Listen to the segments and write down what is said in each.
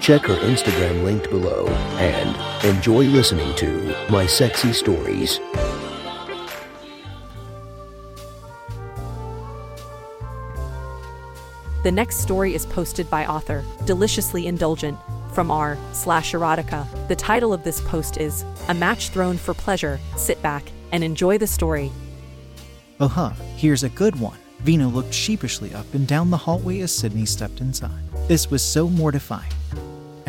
Check her Instagram linked below and enjoy listening to My Sexy Stories. The next story is posted by author Deliciously Indulgent from r slash erotica. The title of this post is A Match Thrown for Pleasure. Sit back and enjoy the story. Oh, huh, here's a good one. Vina looked sheepishly up and down the hallway as Sydney stepped inside. This was so mortifying.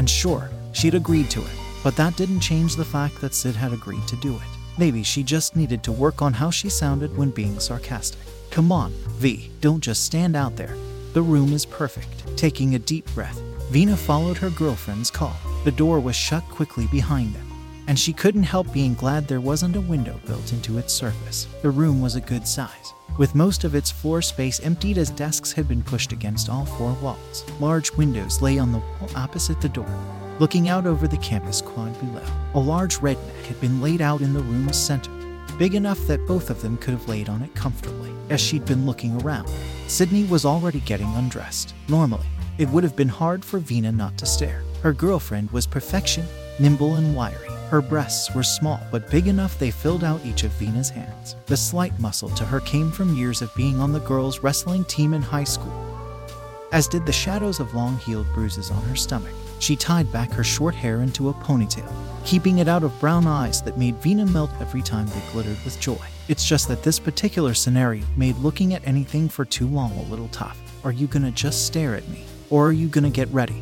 And sure, she'd agreed to it, but that didn't change the fact that Sid had agreed to do it. Maybe she just needed to work on how she sounded when being sarcastic. Come on, V, don't just stand out there. The room is perfect. Taking a deep breath, Vina followed her girlfriend's call. The door was shut quickly behind them, and she couldn't help being glad there wasn't a window built into its surface. The room was a good size, with most of its floor space emptied as desks had been pushed against all four walls. Large windows lay on the wall opposite the door, looking out over the campus quad below. A large redneck had been laid out in the room's center, big enough that both of them could have laid on it comfortably. As she'd been looking around, Sydney was already getting undressed. Normally, it would have been hard for Vina not to stare. Her girlfriend was perfection, nimble and wiry. Her breasts were small but big enough they filled out each of Vina's hands. The slight muscle to her came from years of being on the girls' wrestling team in high school, as did the shadows of long healed bruises on her stomach. She tied back her short hair into a ponytail, keeping it out of brown eyes that made Vina melt every time they glittered with joy. It's just that this particular scenario made looking at anything for too long a little tough. Are you gonna just stare at me? Or are you gonna get ready?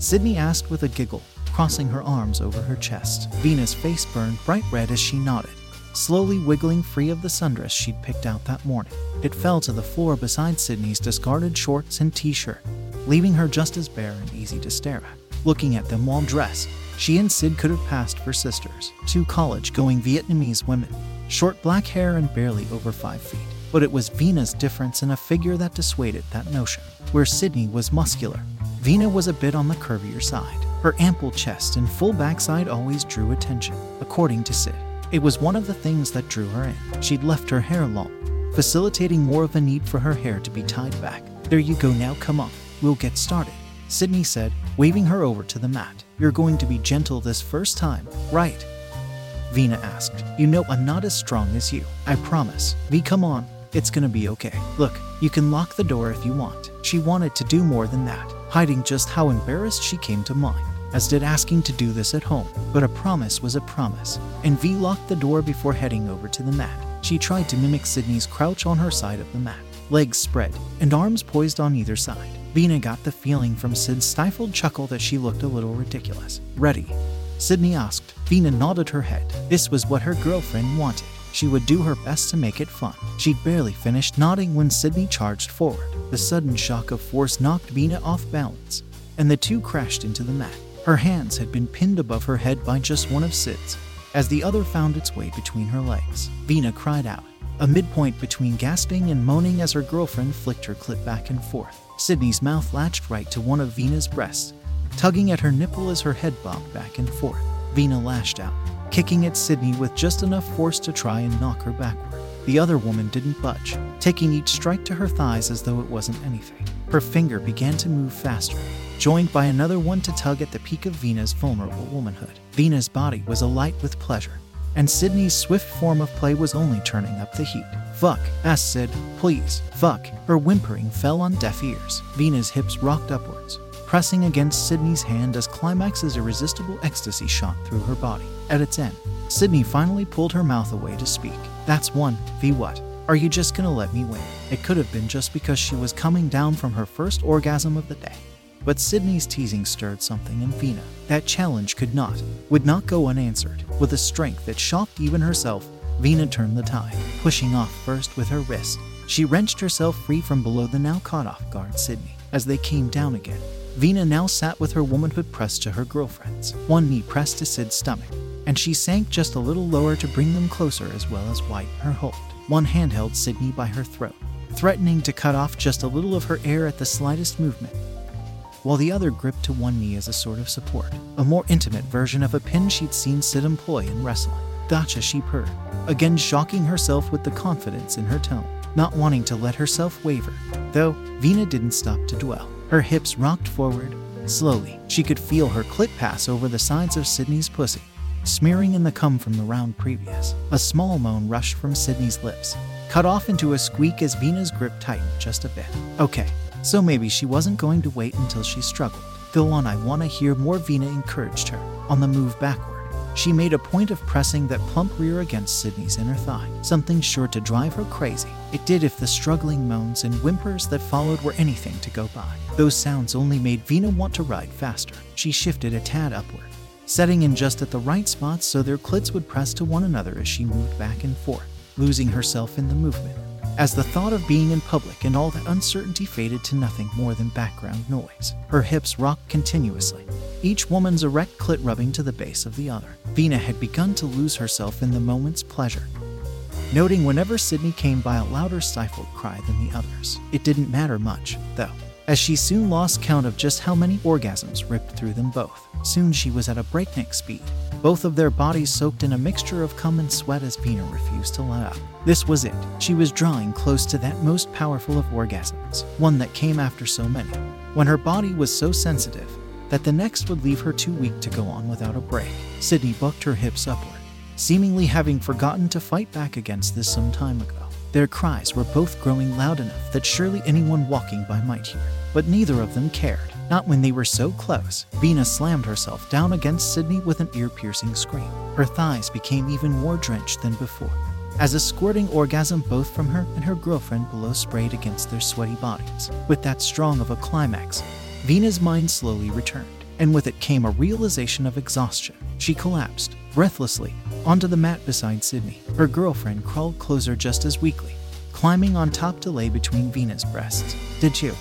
Sydney asked with a giggle, crossing her arms over her chest. Vina's face burned bright red as she nodded, slowly wiggling free of the sundress she'd picked out that morning. It fell to the floor beside Sydney's discarded shorts and t shirt, leaving her just as bare and easy to stare at. Looking at them while dressed, she and Sid could have passed for sisters, two college going Vietnamese women, short black hair and barely over five feet. But it was Vina's difference in a figure that dissuaded that notion. Where Sydney was muscular, Vina was a bit on the curvier side. Her ample chest and full backside always drew attention, according to Sid. It was one of the things that drew her in. She'd left her hair long, facilitating more of a need for her hair to be tied back. There you go now, come on, we'll get started. Sydney said, waving her over to the mat. You're going to be gentle this first time, right? Vina asked. You know I'm not as strong as you. I promise. V, come on. It's gonna be okay. Look, you can lock the door if you want. She wanted to do more than that, hiding just how embarrassed she came to mind, as did asking to do this at home. But a promise was a promise, and V locked the door before heading over to the mat. She tried to mimic Sydney's crouch on her side of the mat, legs spread, and arms poised on either side. Vina got the feeling from Sid's stifled chuckle that she looked a little ridiculous. Ready? Sydney asked. Vina nodded her head. This was what her girlfriend wanted. She would do her best to make it fun. She'd barely finished nodding when Sydney charged forward. The sudden shock of force knocked Vina off balance, and the two crashed into the mat. Her hands had been pinned above her head by just one of Sid's, as the other found its way between her legs. Vina cried out, a midpoint between gasping and moaning as her girlfriend flicked her clit back and forth. Sydney's mouth latched right to one of Vina's breasts, tugging at her nipple as her head bobbed back and forth. Vina lashed out, kicking at Sydney with just enough force to try and knock her backward. The other woman didn't budge, taking each strike to her thighs as though it wasn't anything. Her finger began to move faster, joined by another one to tug at the peak of Vina's vulnerable womanhood. Vina's body was alight with pleasure, and Sydney's swift form of play was only turning up the heat. Fuck, asked Sid. Please, fuck. Her whimpering fell on deaf ears. Vina's hips rocked upwards, pressing against Sydney's hand as Climax's irresistible ecstasy shot through her body. At its end, Sydney finally pulled her mouth away to speak. That's one, V what? Are you just gonna let me win? It could have been just because she was coming down from her first orgasm of the day. But Sydney's teasing stirred something in Vina. That challenge could not, would not go unanswered. With a strength that shocked even herself, Vina turned the tide, pushing off first with her wrist. She wrenched herself free from below the now caught off guard Sydney. As they came down again, Vina now sat with her womanhood pressed to her girlfriend's, one knee pressed to Sid's stomach, and she sank just a little lower to bring them closer as well as widen her hold. One hand held Sydney by her throat, threatening to cut off just a little of her air at the slightest movement, while the other gripped to one knee as a sort of support, a more intimate version of a pin she'd seen Sid employ in wrestling. Gotcha, she purred, again shocking herself with the confidence in her tone, not wanting to let herself waver, though Vina didn't stop to dwell. Her hips rocked forward. Slowly, she could feel her clit pass over the sides of Sydney's pussy, smearing in the cum from the round previous. A small moan rushed from Sydney's lips, cut off into a squeak as Vina's grip tightened just a bit. Okay, so maybe she wasn't going to wait until she struggled. Go on, I want to hear more, Vina encouraged her. On the move backward, she made a point of pressing that plump rear against Sydney's inner thigh, something sure to drive her crazy. It did if the struggling moans and whimpers that followed were anything to go by. Those sounds only made Vina want to ride faster. She shifted a tad upward, setting in just at the right spots so their clits would press to one another as she moved back and forth, losing herself in the movement. As the thought of being in public and all that uncertainty faded to nothing more than background noise, her hips rocked continuously, each woman's erect clit rubbing to the base of the other. Vina had begun to lose herself in the moment's pleasure, noting whenever Sydney came by a louder stifled cry than the others. It didn't matter much, though, as she soon lost count of just how many orgasms ripped through them both. Soon she was at a breakneck speed, both of their bodies soaked in a mixture of cum and sweat as Vina refused to let up. This was it. She was drawing close to that most powerful of orgasms, one that came after so many, when her body was so sensitive that the next would leave her too weak to go on without a break. Sydney bucked her hips upward, seemingly having forgotten to fight back against this some time ago. Their cries were both growing loud enough that surely anyone walking by might hear, but neither of them cared. Not when they were so close. Vina slammed herself down against Sydney with an ear piercing scream. Her thighs became even more drenched than before, as a squirting orgasm both from her and her girlfriend below sprayed against their sweaty bodies. With that strong of a climax, Vina's mind slowly returned, and with it came a realization of exhaustion. She collapsed, breathlessly, onto the mat beside Sydney. Her girlfriend crawled closer just as weakly, climbing on top to lay between Vina's breasts. Did you?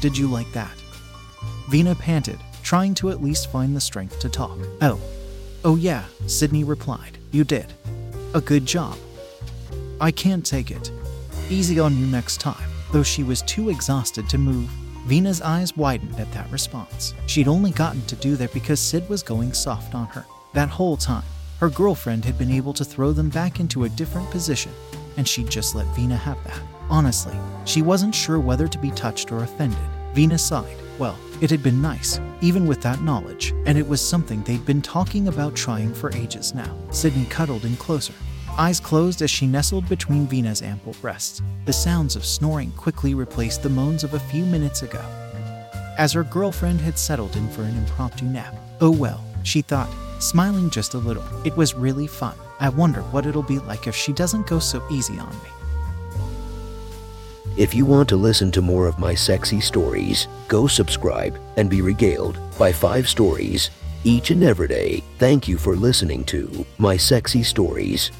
Did you like that? Vina panted, trying to at least find the strength to talk. Oh. Oh, yeah, Sydney replied. You did. A good job. I can't take it. Easy on you next time. Though she was too exhausted to move, Vina's eyes widened at that response. She'd only gotten to do that because Sid was going soft on her. That whole time, her girlfriend had been able to throw them back into a different position, and she'd just let Vina have that. Honestly, she wasn't sure whether to be touched or offended. Vina sighed. Well, it had been nice, even with that knowledge, and it was something they'd been talking about trying for ages now. Sydney cuddled in closer, eyes closed as she nestled between Vina's ample breasts. The sounds of snoring quickly replaced the moans of a few minutes ago. As her girlfriend had settled in for an impromptu nap. Oh well, she thought, smiling just a little. It was really fun. I wonder what it'll be like if she doesn't go so easy on me. If you want to listen to more of my sexy stories, go subscribe and be regaled by five stories each and every day. Thank you for listening to My Sexy Stories.